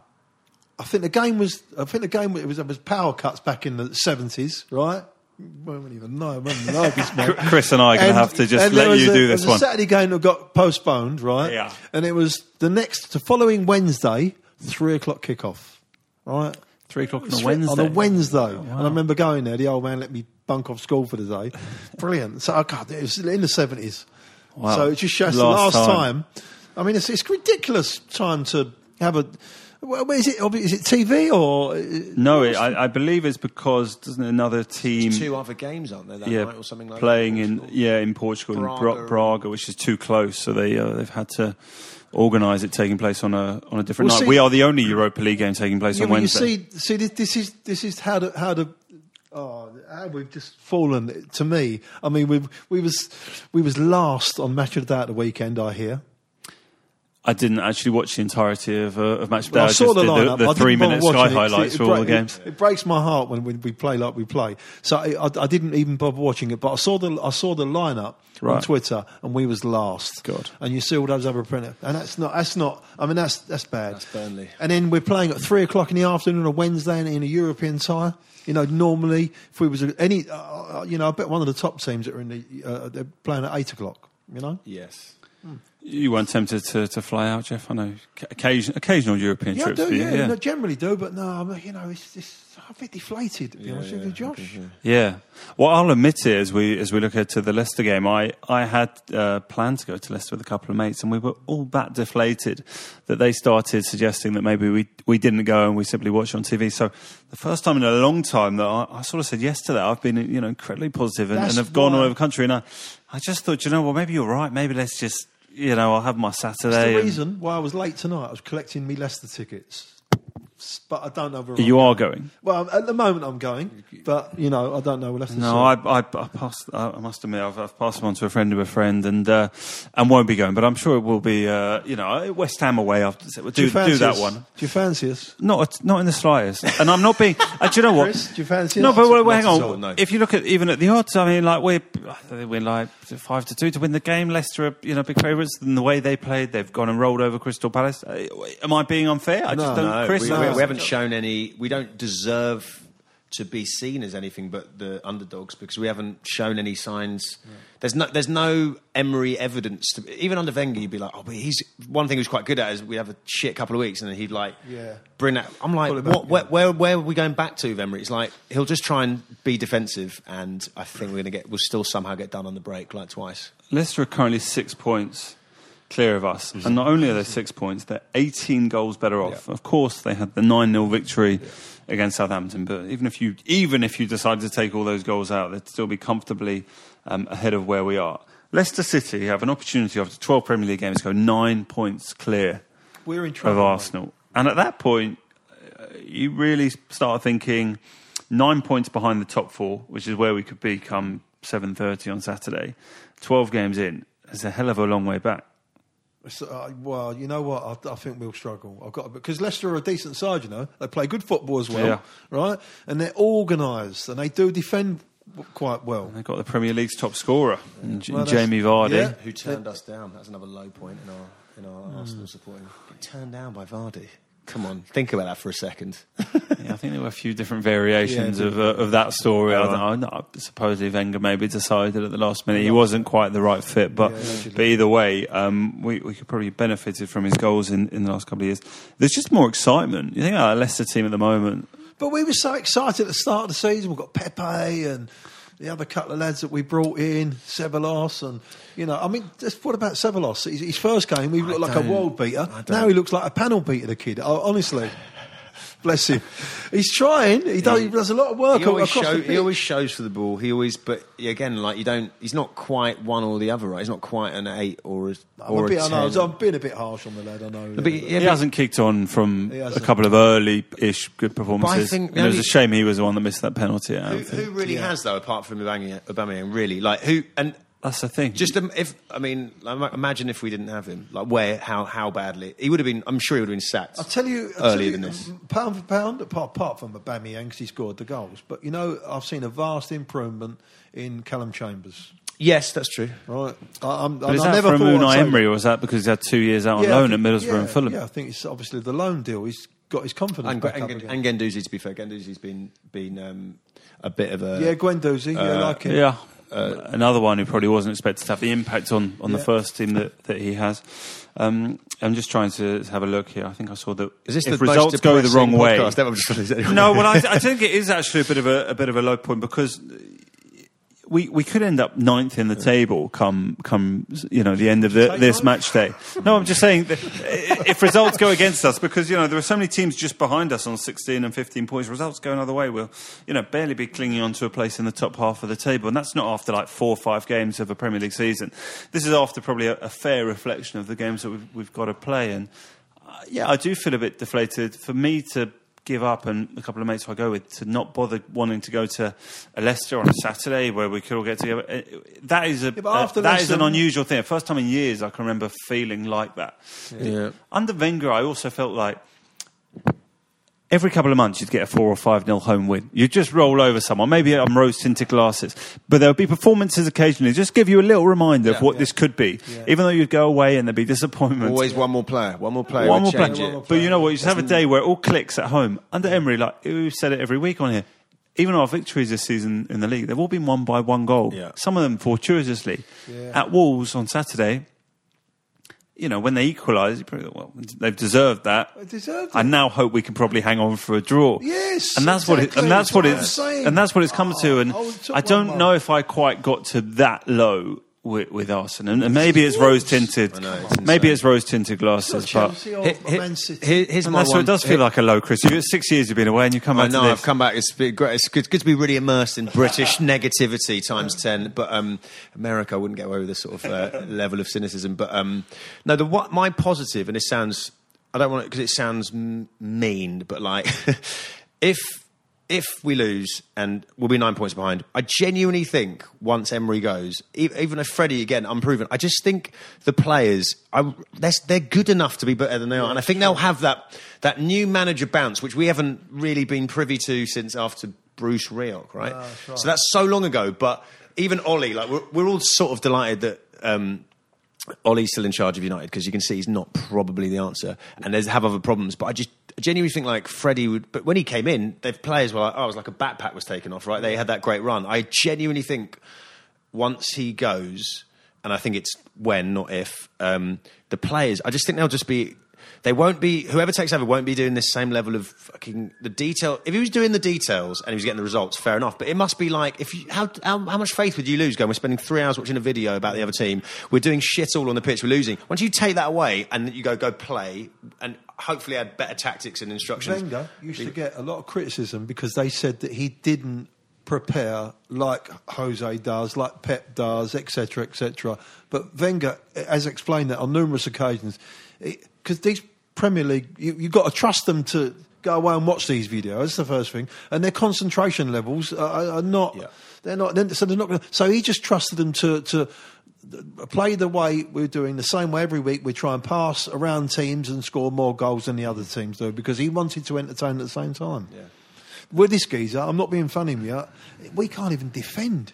I think the game was. I think the game it was, it was power cuts back in the seventies, right? Won't even know. Won't know this. Chris and I are going to have to just let you a, do there this was one. A Saturday game that got postponed, right? Yeah. And it was the next, the following Wednesday, three o'clock kickoff, right? Three o'clock on a Wednesday. On a Wednesday, and I remember going there. The old man let me bunk off school for the day. Brilliant. So I God, it was in the seventies. Wow. So it just shows Last the last time. time. I mean, it's, it's ridiculous time to have a. Well, is it? Is it TV or? No, it, I, I believe it's because doesn't another team Two other games, aren't there? That yeah night or something like playing that? in Portugal? yeah in Portugal in Braga. Braga, which is too close, so they uh, they've had to organise it taking place on a on a different Well, night. see- we are the only Europa League game taking place Yeah, on well, you see, see, this, this is this is how the how the oh, how we've just fallen. To me, I mean, we we was we was last on match of the day at the weekend. I hear. I didn't actually watch the entirety of, uh, of match day. Well, I, I just saw the did lineup. I the, the didn't three bother minute Sky it. highlights It for all the games. It, it breaks my heart when, when we play like we play. So I, I, I didn't even bother watching it. But I saw the I saw the lineup on Twitter, and we was last. God. And you see all those other printer, and that's not that's not. I mean, that's that's bad. That's Burnley. And then we're playing at three o'clock in the afternoon on a Wednesday in, in a European tie. You know, normally if we was any, uh, you know, I bet one of the top teams that are in the uh, they're playing at eight o'clock. You know. Yes. You weren't tempted to, to fly out, Jeff? I know occasion, occasional European Yeah, I trips. do. Yeah, yeah. no, generally do, but no, I'm, you know, it's, it's a bit deflated. To be honest with you, Josh. Yeah. Well, I'll admit it as we as we look ahead to the Leicester game. I I had uh, planned to go to Leicester with a couple of mates, and we were all that deflated that they started suggesting that maybe we we didn't go and we simply watched on TV. So the first time in a long time that I, I sort of said yes to that. I've been you know incredibly positive and, and have gone all over the country, and I I just thought you know well maybe you're right. Maybe let's just you know I'll have my That's Saturday. the and- reason why I was late tonight. I was collecting me Leicester tickets, but I don't know where you I'm are going. Well, at the moment I'm going, but you know I don't know where Leicester. No, I, I, I passed. I I must admit, I've, I've passed them on to a friend of a friend, and uh, and won't be going. But I'm sure it will be. Uh, you know, West Ham away. I'll do, you do, that us? one. Do you fancy us? Not not in the slightest. And I'm not being. uh, do you know what? Chris, do you fancy No, us? but wait, wait, hang on. all, no. If you look at even at the odds, I mean, like we're I think we're like five to two to win the game. Leicester, are, you know, big favourites. And the way they played, they've gone and rolled over Crystal Palace. Uh, Am I being unfair? I just No, don't. No, Chris, we, no. we haven't shown any. We don't deserve to be seen as anything but the underdogs because we haven't shown any signs. There's no, there's no Emery evidence. To, even under Wenger, you'd be like, oh, but he's one thing he was quite good at is we have a shit couple of weeks and then he'd like Yeah. bring that. I'm like, Pull back, what, where, where, where are we going back to, with Emery? It's like he'll just try and be defensive, and I think we're gonna get, we'll still somehow get done on the break like twice. Leicester are currently six points clear of us. And not only are they six points, they're 18 goals better off. Of course, they had the 9 0 victory against Southampton, but even if, you, even if you decided to take all those goals out, they'd still be comfortably um, ahead of where we are. Leicester City have an opportunity after 12 Premier League games to go nine points clear We're in of trouble. mate. Arsenal. And at that point, uh, you really start thinking nine points behind the top four, which is where we could be come 7.30 on Saturday. 12 games in, is a hell of a long way back. So, uh, well, you know what? I, I think we'll struggle. I've got because Leicester are a decent side. You know, they play good football as well, Yeah. right? And they're organised and they do defend quite well. They've got the Premier League's top scorer, in J- Well, Jamie Vardy. yeah. Who turned us down? That's another low point in our in our Arsenal supporting. Get turned down by Vardy. Come on, think about that for a second. Yeah, I think there were a few different variations Yeah, of, uh, of that story. I don't know. I Supposedly Wenger maybe decided at the last minute he wasn't quite the right fit, but but either way, um, we we could probably benefited from his goals in, in the last couple of years. There's just more excitement. You think about a Leicester team at the moment. But we were so excited at the start of the season. We've got Pepe and the other couple of lads that we brought in, Ceballos, and you know, I mean, just what about Ceballos? His, his first game, he looked like a world beater. Now he looks like a panel beater. The kid, honestly. Bless him. He's trying. He does, he does a lot of work He always, show, he always shows for the ball. He always, but again, like you don't. He's not quite one or the other, right? He's not quite an eight or a I'm, or a bit, a I know, ten. I'm being a bit harsh on the lad. I know. But, yeah, yeah, he but- hasn't kicked on from a couple of early-ish good performances. think And it was a shame he was the one that missed that penalty. At who, who really has though, apart from Aubameyang, Aubameyang, really? Like who? And That's the thing. just um, if I mean, imagine if we didn't have him, like where, how, how badly he would have been. I'm sure he would have been sacked. I'll tell you, I'll earlier tell you, than this. Pound for pound, apart, apart from Aubameyang because he scored the goals, but you know, I've seen a vast improvement in Callum Chambers. Yes, that's true. Right, I, I'm, But I, is I that never from Unai Emery, or was that because he had two years out on Yeah, I loan at Middlesbrough yeah, and Fulham? Yeah, I think it's obviously the loan deal. He's got his confidence And, back and, up again. and Guendouzi, to be fair, Guendouzi's been been um, a bit of a yeah, Guendouzi, yeah, I like him. Yeah. Another one who probably wasn't expected to have the impact on, on the first team that, that he has. Um, I'm just trying to have a look here. I think I saw that Is this if the results go the wrong way. podcast ever? I'm just gonna say- no, well, I, I think it is actually a bit of a, a bit of a low point because we we could end up ninth in the table come come you know the end of the, this match day. No, I'm just saying that if results go against us because you know there are so many teams just behind us on 16 and 15 points. Results go another way, we'll you know barely be clinging on to a place in the top half of the table, and that's not after like four or five games of a Premier League season. This is after probably a, a fair reflection of the games that we've, we've got to play, and uh, yeah, I do feel a bit deflated. For me to give up and a couple of mates who I go with to not bother wanting to go to a Leicester on a Saturday where we could all get together. That is a but uh, after that is an unusual thing. First time in years I can remember feeling like that. Yeah. Under Wenger, I also felt like every couple of months you'd get a four or five nil home win. You'd just roll over someone. Maybe I'm rose tinted glasses, but there would be performances occasionally just give you a little reminder of Yeah. what this could be. Even though you'd go away and there'd be disappointment. Always one more player. One more player. One more player. it. But you know what? You just have a day where it all clicks at home. Under Emery, like we've said it every week on here, even our victories this season in the league, they've all been won by one goal. Yeah. Some of them fortuitously. At Wolves on Saturday, you know, when they equalise, you probably well, they've deserved that. They deserved I now hope we can probably hang on for a draw. Yes, and that's what it, and that's what what it's saying. and that's what it's come to. Oh, And I I don't know if I quite got to that low with, with Arsenal, and, and maybe it's rose tinted. I know, it's Maybe it's rose tinted glasses, Not but. Or Here- here- Man City. here's And my that's what it does feel like a low, Chris. You've six years you've been away and you come back. I know. to I've come back. It's great. It's good, good to be really immersed in British negativity times ten. But um, America I wouldn't get away with this sort of uh, level of cynicism. But um, no, the what my positive, and it sounds I don't want it because it sounds m- mean, but like if if we lose and we'll be nine points behind, I genuinely think once Emery goes, even if Freddie again unproven, I just think the players I, they're, they're good enough to be better than they are, and I think they'll have that that new manager bounce, which we haven't really been privy to since after Bruce Rioch, right? So that's so long ago. But even Ollie, like we're, we're all sort of delighted that. Um, Ollie's still in charge of United because you can see he's not probably the answer, and there's have other problems. But I just genuinely think like Freddie would. But when he came in, the players were like, "Oh, it was like a backpack was taken off." Right? They had that great run. I genuinely think once he goes, and I think it's when, not if, um, the players. I just think they'll just be. They won't be. Whoever takes over won't be doing this same level of fucking the detail. If he was doing the details and he was getting the results, fair enough. But it must be like if you how how, how much faith would you lose? Going, we're spending three hours watching a video about the other team. We're doing shit all on the pitch. We're losing. Once you take that away and you go go play and hopefully had better tactics and instructions. Wenger used to get a lot of criticism because they said that he didn't prepare like Jose does, like Pep does, etc., etc. But Wenger has explained that on numerous occasions because these Premier League, you, you've got to trust them to go away and watch these videos. That's the first thing, and their concentration levels are, are not. Yeah. They're not. So they're not. Gonna, so he just trusted them to to play the way we're doing, the same way every week. We try and pass around teams and score more goals than the other teams do because he wanted to entertain at the same time. With this geezer, I'm not being funny you. We can't even defend.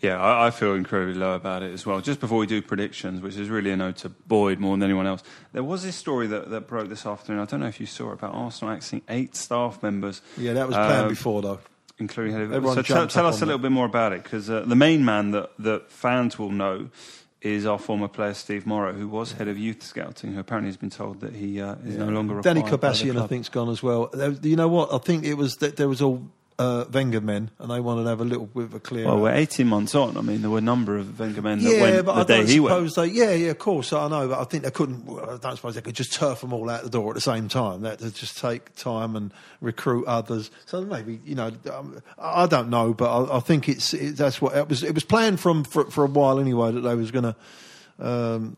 Yeah, I, I feel incredibly low about it as well. Just before we do predictions, which is really a note to Boyd more than anyone else, there was this story that, that broke this afternoon. I don't know if you saw it about Arsenal axing eight staff members. Yeah, that was planned uh, before though. Including head Everyone So tell, tell us a little bit more about it because uh, the main man that, that fans will know is our former player Steve Morrow, who was head of youth scouting, who apparently has been told that he uh, is no longer Danny Karbassiyoon, I club. think's gone as well. You know what? I think it was that there was all uh, Wenger men, and they wanted to have a little bit of a clear. Well, we're 18 months on. I mean, there were a number of Wenger men that yeah, went but the I day don't he suppose went. they. Yeah, yeah, of course, I know, but I think they couldn't. I don't suppose they could just turf them all out the door at the same time. That to just take time and recruit others. So maybe you know, um, I I don't know, but I, I think it's it, that's what it was. It was planned from for, for a while anyway that they was going to. Um,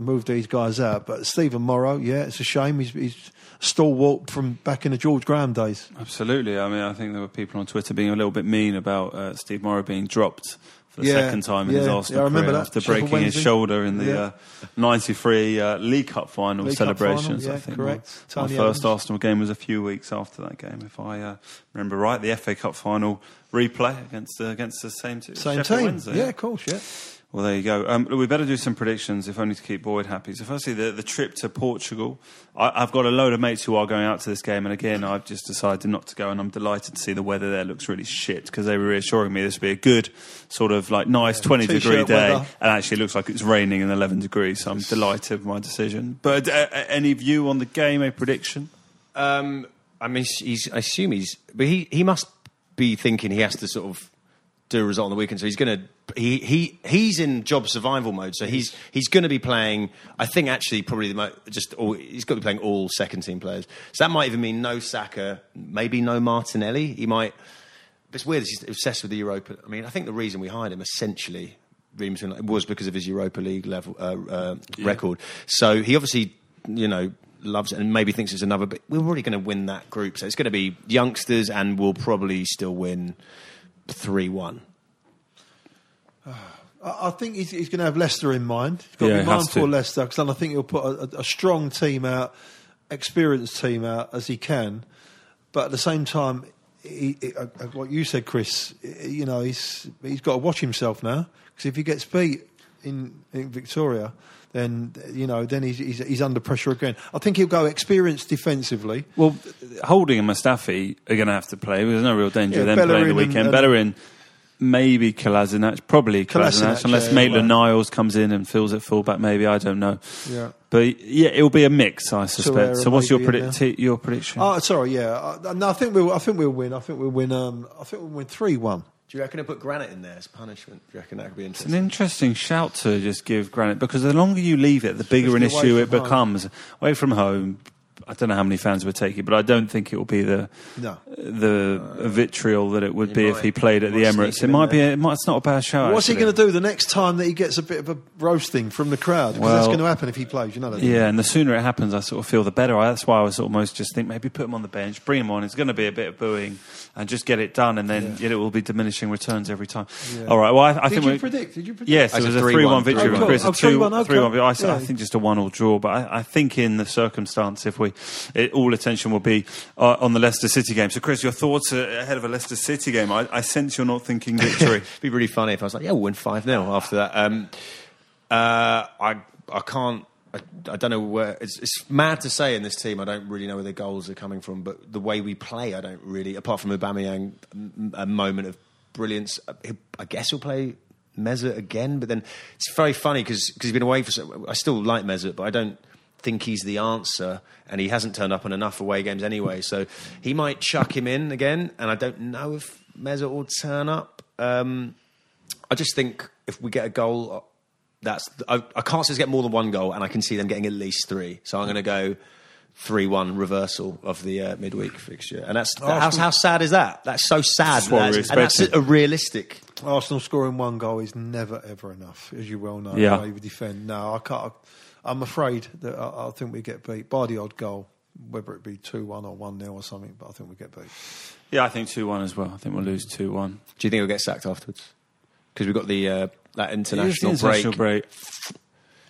Move these guys out, but Stephen Morrow, yeah, it's a shame. He's, he's stalwart from back in the George Graham days. Absolutely. I mean, I think there were people on Twitter being a little bit mean about uh, Steve Morrow being dropped for the Yeah, second time in his Arsenal yeah, I remember career that. after Sheffield breaking his shoulder in the Yeah. uh, 93 uh, League Cup final League Cup celebrations. final, I think correct. My, my first Arsenal game was a few weeks after that game, if I uh, remember right. The FA Cup final replay against uh, against the same, team, Same team, yeah, of course, yeah. Well, there you go. Um, we better do some predictions, if only to keep Boyd happy. So, firstly, the, the trip to Portugal. I, I've got a load of mates who are going out to this game, and again, I've just decided not to go, and I'm delighted to see the weather there looks really shit because they were reassuring me this would be a good, sort of like nice 20 T-shirt degree day, weather. and actually it looks like it's raining and 11 degrees. So I'm delighted with my decision. But uh, uh, any view on the game? A prediction? Um, I mean, he's, I assume he's, but he, he must be thinking he has to sort of do a result on the weekend. So he's going to he he he's in job survival mode. So he's he's going to be playing. I think actually probably the mo- just all, he's got to be playing all second team players. So that might even mean no Saka, maybe no Martinelli. He might. It's weird. He's obsessed with the Europa. I mean, I think the reason we hired him essentially. was because of his Europa League level uh, uh, record. So he obviously, you know, loves it and maybe thinks it's another. But we're already going to win that group, so it's going to be youngsters, and we'll probably still win three one. I I think he's, he's going to have Leicester in mind. He's got Yeah, to be mindful of Leicester because then I think he'll put a, a, a strong team out, experienced team out as he can. But at the same time, he, he, uh, uh, what you said, Chris, you know, he's he's got to watch himself now because if he gets beat in, in Vitória, then you know, then he's, he's he's under pressure again. I think he'll go experienced defensively. Well, Holding and Mustafi are going to have to play. There's no real danger Yeah, of them playing the Bellerin weekend. and- Bellerin, maybe Kolasinac, probably Kolasinac, unless yeah, Maitland right. Niles comes in and fills at fullback. Maybe I don't know. Yeah. But yeah, it will be a mix, I suspect. So, what's your maybe in predict- your prediction? Oh, sorry, yeah. I, no, I think we'll I think we'll win. I think we'll win. Um, I think we'll win three one. Do you reckon he'll put Granit in there as punishment? Do you reckon that could be interesting? It's an interesting? interesting shout to just give Granit because the longer you leave it, the bigger an issue it home. becomes. Away from home, I don't know how many fans would take it, but I don't think it will be the No. the uh, vitriol that it would He be if he played at the Emirates. It in might be. A, it might, it's not a bad show. What's he going to do the next time that he gets a bit of a roasting from the crowd? Because that's going to happen if he plays. You know that. Yeah, and the sooner it happens, I sort of feel the better. I, that's why I was almost just think maybe put him on the bench, bring him on. It's going to be a bit of booing, and just get it done, and then Yeah. it will be diminishing returns every time. Yeah. All right. Well, I, I Did think you we predict? Did you predict? Yes, it was a 3-1 victory Oh. Chris. Oh, A two, 3-1, okay. three-one. I, s- I Yeah. think just a one-all draw, but I, I think in the circumstance, if we, it, all attention will be uh, on the Leicester City game. So, Chris, your thoughts ahead of a Leicester City game? I, I sense you're not thinking victory. It'd be really funny if I was like, yeah, we'll win 5 0 after that. Um, uh, I, I can't. I, I don't know where. It's, it's mad to say in this team. I don't really know where the goals are coming from, but the way we play, I don't really. Apart from Aubameyang, a moment of brilliance. uh, I guess he'll play Mesut again, but then it's very funny because he's been away for. So, I still like Mesut, but I don't think he's the answer, and he hasn't turned up on enough away games anyway. So he might chuck him in again, and I don't know if Mesut will turn up. Um, I just think if we get a goal, that's I, I can't see us get more than one goal, and I can see them getting at least three. So I'm going to go three-one reversal of the uh, midweek fixture, and that's how, how sad is that? That's so sad, That's and that's, and that's a realistic. Arsenal scoring one goal is never ever enough, as you well know. Yeah. the way we defend. No, I can't. I'm afraid that I, I think we get beat by the odd goal, whether it be two one or one 0 or something. But I think we get beat. yeah, I think two-one as well. I think we'll lose two-one. Do you think we'll get sacked afterwards? Because we've got the uh, that It is the international, international break. break.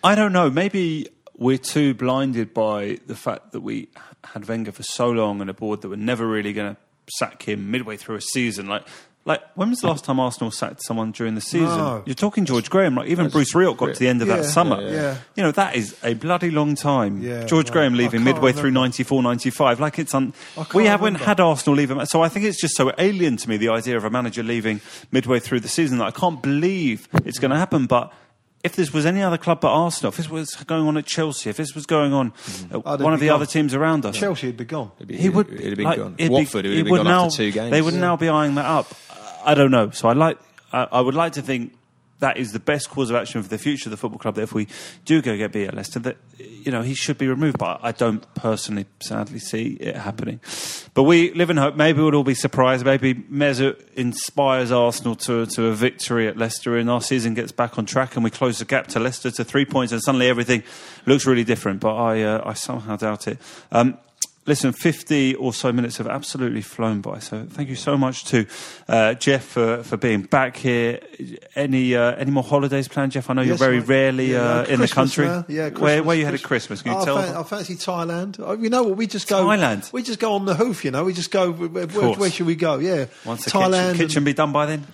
I don't know. Maybe we're too blinded by the fact that we had Wenger for so long and a board that were never really going to sack him midway through a season. Like, like when was the last time Arsenal sacked someone during the season? No. You're talking George Graham. Like even Bruce Rioch got to the end of that summer. yeah, yeah. You know that is a bloody long time. Yeah, George no, Graham leaving can't midway through 94, 95. Like it's un- we haven't remember. had Arsenal leave him. So I think it's just so alien to me the idea of a manager leaving midway through the season that I can't believe it's going to happen. But if this was any other club but Arsenal, if this was going on at Chelsea, if this was going on at Oh, they'd one of the gone. other teams around us, Chelsea would be gone. It'd be- he would it'd have been like, gone. it'd be- Watford would he would gone now, after two games. They would Yeah. now be eyeing that up. I don't know. So I like. I, I would like to think that is the best course of action for the future of the football club. That if we do go get at Leicester, that you know he should be removed. But I don't personally, sadly, see it happening. But we live in hope. Maybe we'll all be surprised. Maybe Mesut inspires Arsenal to to a victory at Leicester, and our season gets back on track, and we close the gap to Leicester to three points, and suddenly everything looks really different. But I uh, I somehow doubt it. Um, Listen, 50 or so minutes have absolutely flown by. So thank you so much to uh, Jeff for, for being back here. Any uh, any more holidays planned, Jeff? I know Yes, you're very rarely Yeah, uh, in the country. now. Yeah, where, Christmas, where you had at Christmas? Can you I tell? fan- I fancy Thailand. Oh, you know what? We just go Thailand? We just go on the hoof. You know, we just go. Where, where, where should we go? Yeah, Once the Thailand. kitchen, kitchen be done by then?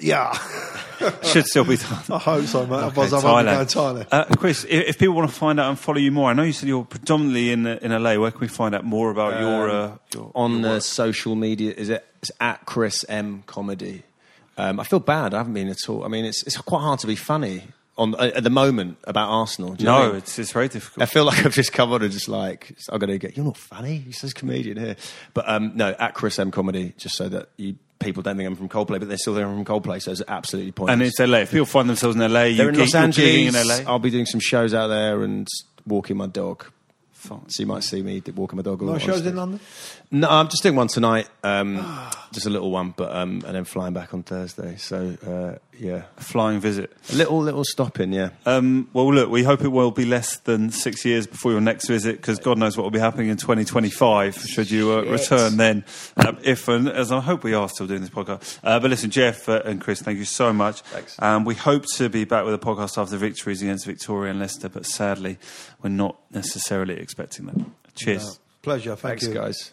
Yeah, Should still be done. I hope so, mate. Okay, Otherwise, I'm only going Thailand. Uh, Chris, if, if people want to find out and follow you more, I know you said you're predominantly in in LA. Where can we find out more about your, uh, your on your the social media. Is it? It's at Chris M Comedy. Um, I feel bad. I haven't been at all. I mean, it's it's quite hard to be funny on uh, at the moment about Arsenal. Do you know I No, mean? it's it's very difficult. I feel like I've just come on and just like I'm going to get. You're not funny. He says comedian here, but um, no, at Chris M Comedy, just so that you people don't think I'm from Coldplay, but they're still there from Coldplay, so it's absolutely pointless. and it's LA. If people find themselves in LA, you they're in gig- Los you're Angeles. in LA. I'll be doing some shows out there and walking my dog. Fine. So you might see me walking my dog. a No lot, shows in London. No, I'm just doing one tonight, um, just a little one, but um, and then flying back on Thursday. So uh, yeah, A flying visit. a little little stop in, yeah. Um, well, look, we hope it will be less than six years before your next visit, because God knows what will be happening in 2025 should you uh, return then. Um, if and as I hope we are still doing this podcast. Uh, but listen, Jeff uh, and Chris, thank you so much. Thanks. Um, we hope to be back with a podcast after victories against Vitória and Leicester, but sadly, we're not necessarily expecting that. Cheers. Pleasure. Thank Thanks, you. guys.